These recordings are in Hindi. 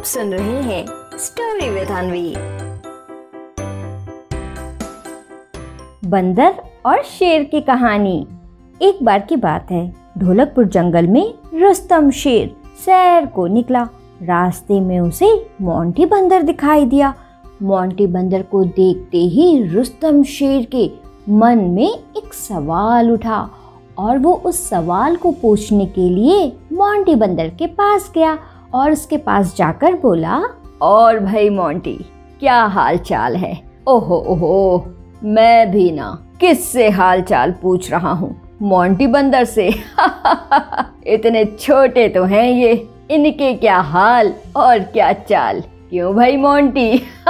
आप सुन रहे हैं स्टोरी विद अनवी बंदर और शेर की कहानी। एक बार की बात है, ढोलकपुर जंगल में रुस्तम शेर सैर को निकला। रास्ते में उसे मोंटी बंदर दिखाई दिया। मोंटी बंदर को देखते ही रुस्तम शेर के मन में एक सवाल उठा और वो उस सवाल को पूछने के लिए मोंटी बंदर के पास गया। और उसके पास जाकर बोला, और भाई मोंटी, क्या हाल चाल है? ओहो ओहो, मैं भी ना, किससे हाल चाल पूछ रहा हूँ? मोंटी बंदर से। इतने छोटे तो हैं ये, इनके क्या हाल और क्या चाल? क्यों भाई मोंटी?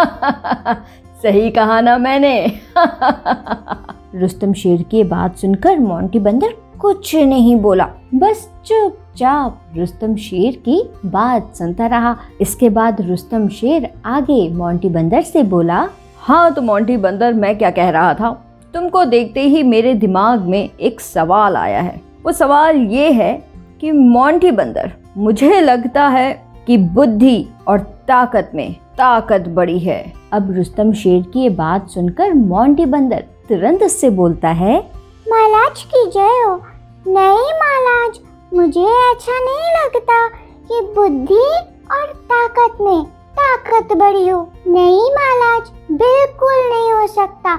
सही कहा ना मैंने। रुस्तम शेर की बात सुनकर मोंटी बंदर कुछ नहीं बोला, बस चुपचाप रुस्तम शेर की बात सुनता रहा। इसके बाद रुस्तम शेर आगे मोंटी बंदर से बोला हाँ तो मोंटी बंदर मैं क्या कह रहा था? तुमको देखते ही मेरे दिमाग में एक सवाल आया है। वो सवाल ये है कि मोंटी बंदर मुझे लगता है कि बुद्धि और ताकत में ताकत बड़ी है। अब रुस्तम शेर की ये बात सुनकर मोंटी बंदर तुरंत उससे बोलता है महाराज की जय हो। नहीं महाराज मुझे अच्छा नहीं लगता कि बुद्धि और ताकत में ताकत बड़ी हो। नहीं महाराज, बिल्कुल नहीं हो सकता।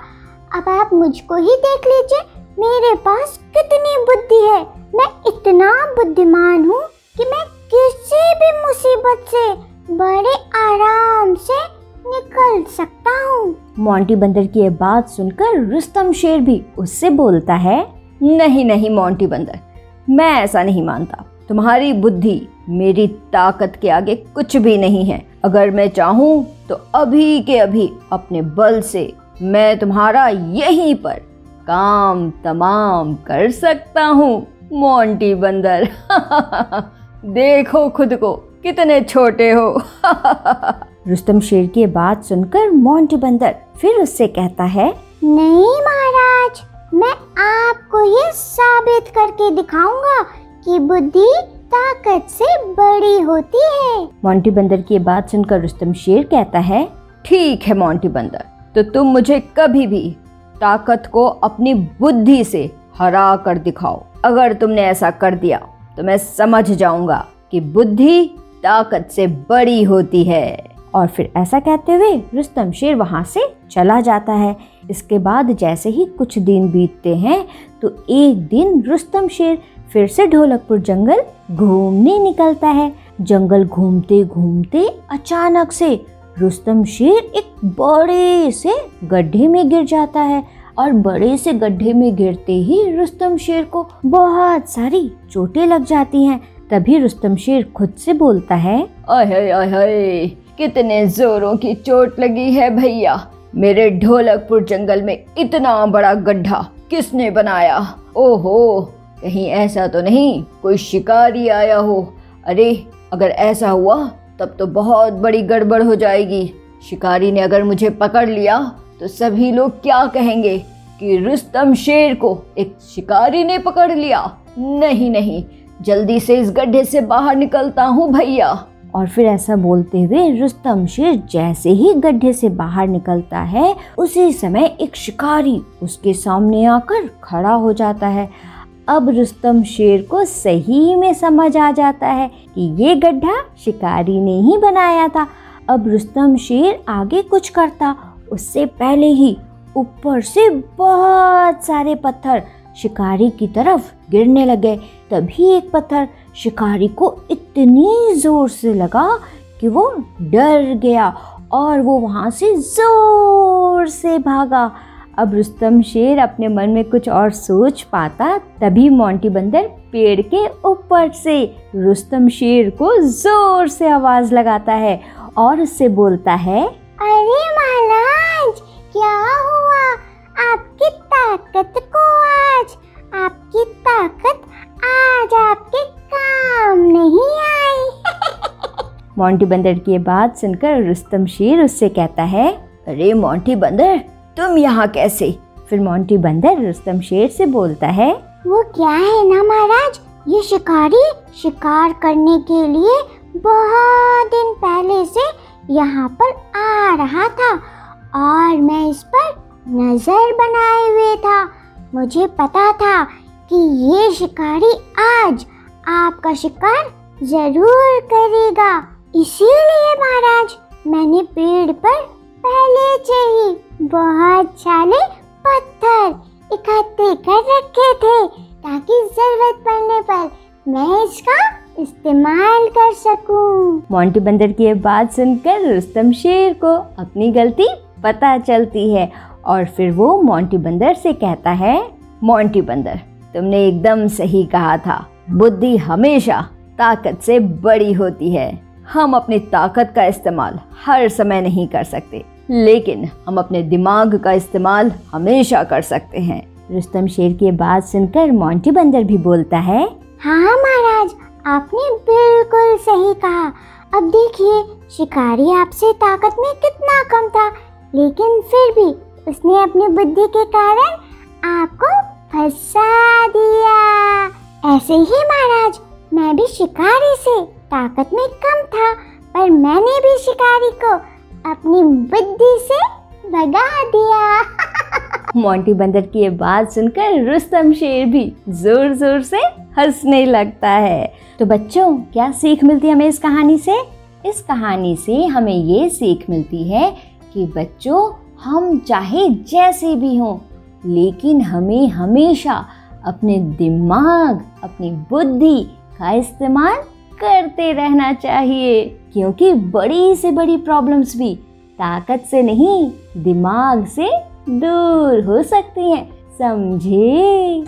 अब आप मुझको ही देख लीजिए, मेरे पास कितनी बुद्धि है। मैं इतना बुद्धिमान हूँ कि मैं किसी भी मुसीबत से बड़े आराम से निकल सकता हूँ। मोंटी बंदर की बात सुनकर रुस्तम शेर भी उससे बोलता है, नहीं नहीं मोंटी बंदर मैं ऐसा नहीं मानता। तुम्हारी बुद्धि मेरी ताकत के आगे कुछ भी नहीं है। अगर मैं चाहूँ तो अभी के अभी अपने बल से मैं तुम्हारा यहीं पर काम तमाम कर सकता हूँ, मोंटी बंदर। देखो खुद को, कितने छोटे हो। रुस्तम शेर की बात सुनकर मोंटी बंदर फिर उससे कहता है, नहीं महाराज मैं आपको ये साबित करके दिखाऊँगा कि बुद्धि ताकत से बड़ी होती है। मोंटी बंदर की बात सुनकर रुस्तम शेर कहता है, ठीक है मोंटी बंदर तो तुम मुझे कभी भी ताकत को अपनी बुद्धि से हरा कर दिखाओ। अगर तुमने ऐसा कर दिया तो मैं समझ जाऊँगा कि बुद्धि ताकत से बड़ी होती है। और फिर ऐसा कहते हुए रुस्तम शेर वहाँ से चला जाता है। इसके बाद जैसे ही कुछ दिन बीतते हैं तो एक दिन रुस्तम शेर फिर से ढोलकपुर जंगल घूमने निकलता है। जंगल घूमते घूमते अचानक से रुस्तम शेर एक बड़े से गड्ढे में गिर जाता है और बड़े से गड्ढे में गिरते ही रुस्तम शेर को बहुत सारी चोटें लग जाती हैं। तभी रुस्तम शेर खुद से बोलता है अहे अहे कितने जोरों की चोट लगी है भैया। मेरे ढोलकपुर जंगल में इतना बड़ा गड्ढा किसने बनाया? ओहो, कहीं ऐसा तो नहीं, कोई शिकारी आया हो। अरे, अगर ऐसा हुआ, तब तो बहुत बड़ी गड़बड़ हो जाएगी। शिकारी ने अगर मुझे पकड़ लिया तो सभी लोग क्या कहेंगे कि रुस्तम शेर को एक शिकारी ने पकड़ लिया? नहीं नहीं, जल्दी से इस गड्ढे से बाहर निकलता हूँ, भैया। और फिर ऐसा बोलते हुए रुस्तम शेर जैसे ही गड्ढे से बाहर निकलता है, उसी समय एक शिकारी उसके सामने आकर खड़ा हो जाता है। अब रुस्तम शेर को सही में समझ आ जाता है कि ये गड्ढा शिकारी ने ही बनाया था। अब रुस्तम शेर आगे कुछ करता। उससे पहले ही ऊपर से बहुत सारे पत्थर शिकारी की तरफ़ गिरने लगे। तभी एक पत्थर शिकारी को इतनी ज़ोर से लगा कि वो डर गया और वो वहाँ से ज़ोर से भागा। अब रुस्तम शेर अपने मन में कुछ और सोच पाता, तभी मोंटी बंदर पेड़ के ऊपर से रुस्तम शेर को ज़ोर से आवाज़ लगाता है और उससे बोलता है, अरे महाराज, क्या हुआ? मोंटी बंदर की बात सुनकर रुस्तम शेर उससे कहता है, अरे मोंटी बंदर, तुम यहाँ कैसे? फिर मोंटी बंदर रुस्तम शेर से बोलता है, वो क्या है ना महाराज? ये शिकारी शिकार करने के लिए बहुत दिन पहले से यहाँ पर आ रहा था और मैं इस पर नज़र बनाए हुए था। मुझे पता था कि ये शिकारी आज आपका शिकार ज़रूर करेगा। इसीलिए महाराज, मैंने पेड़ पर पहले से ही बहुत सारे पत्थर इकट्ठे कर रखे थे ताकि ज़रूरत पड़ने पर मैं इसका इस्तेमाल कर सकूँ। मोंटी बंदर की बात सुनकर रुस्तम शेर को अपनी गलती पता चलती है और फिर वो मोंटी बंदर से कहता है, मोंटी बंदर, तुमने एकदम सही कहा था बुद्धि हमेशा ताकत से बड़ी होती है हम अपनी ताकत का इस्तेमाल हर समय नहीं कर सकते, लेकिन हम अपने दिमाग का इस्तेमाल हमेशा कर सकते हैं। रुस्तम शेर की बात सुनकर मोंटी बंदर भी बोलता है हाँ महाराज, आपने बिल्कुल सही कहा। अब देखिए, शिकारी आपसे ताकत में कितना कम था, लेकिन फिर भी उसने अपनी बुद्धि के कारण आपको फंसा दिया। ऐसे ही महाराज, मैं भी शिकारी से ताकत में कम था, पर मैंने भी शिकारी को अपनी बुद्धि से भगा दिया। मोंटी बंदर की ये बात सुनकर रुस्तम शेर भी ज़ोर ज़ोर से हंसने लगता है। तो बच्चों, क्या सीख मिलती है हमें इस कहानी से? इस कहानी से हमें ये सीख मिलती है कि बच्चों, हम चाहे जैसे भी हों, लेकिन हमें हमेशा अपने दिमाग, अपनी बुद्धि का इस्तेमाल करते रहना चाहिए, क्योंकि बड़ी से बड़ी प्रॉब्लम्स भी ताकत से नहीं, दिमाग से दूर हो सकती हैं। समझे?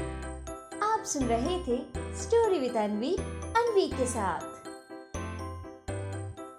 आप सुन रहे थे स्टोरी विद अनवी अनवी के साथ।